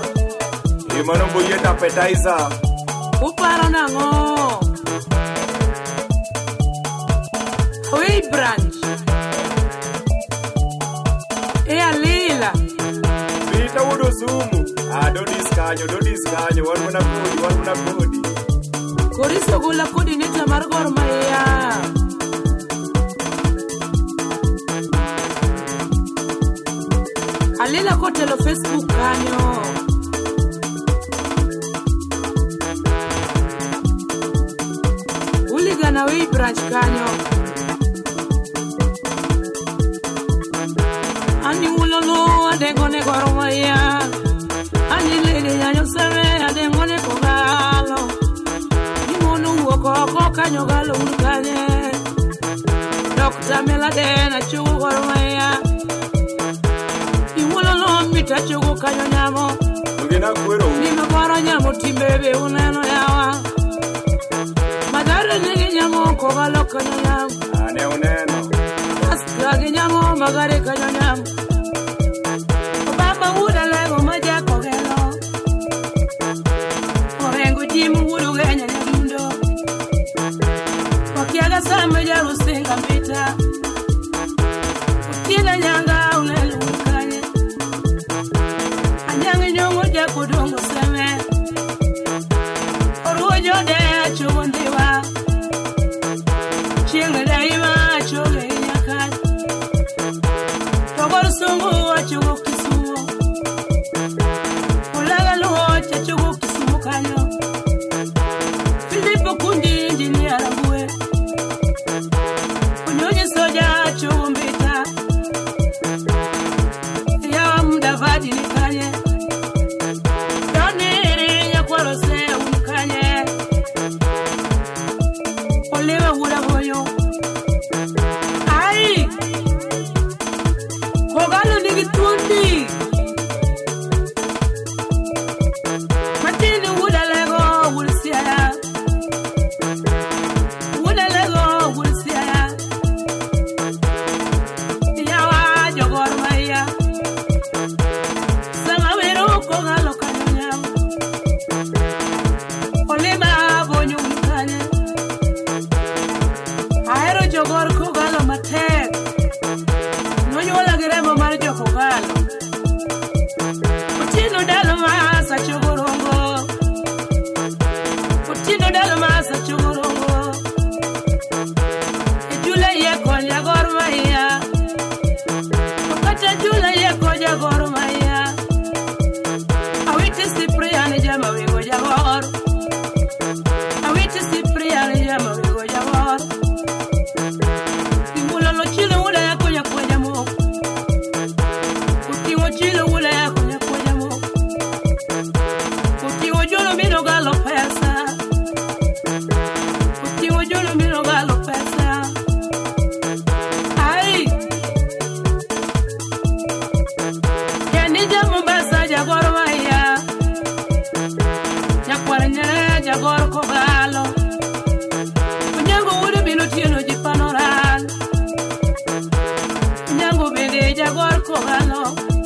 gima nombo yiend appetizer. Uparo nang'o Way branch e alila. Vita wuodo sumu adodis ah, kanyo dodis kanyo wan mana kodi wan mana kodi. Koriso gola kodi ne jamar gor mahia alela kotelo facebook kanyo. Uligana wei branch kanyo. Ani wulolo adengone goromaya ani lege yanyo sebe adengone kogalo nimonu wuokoko kanyo galo ulkanye dokta meladen achugo goromaya osechugukanyo namo nimabwaro nyamo timbe be uneno yawa. Madare nigi nyamo kobalo kanyo yamo kastragi nyamo magare kanyo yamo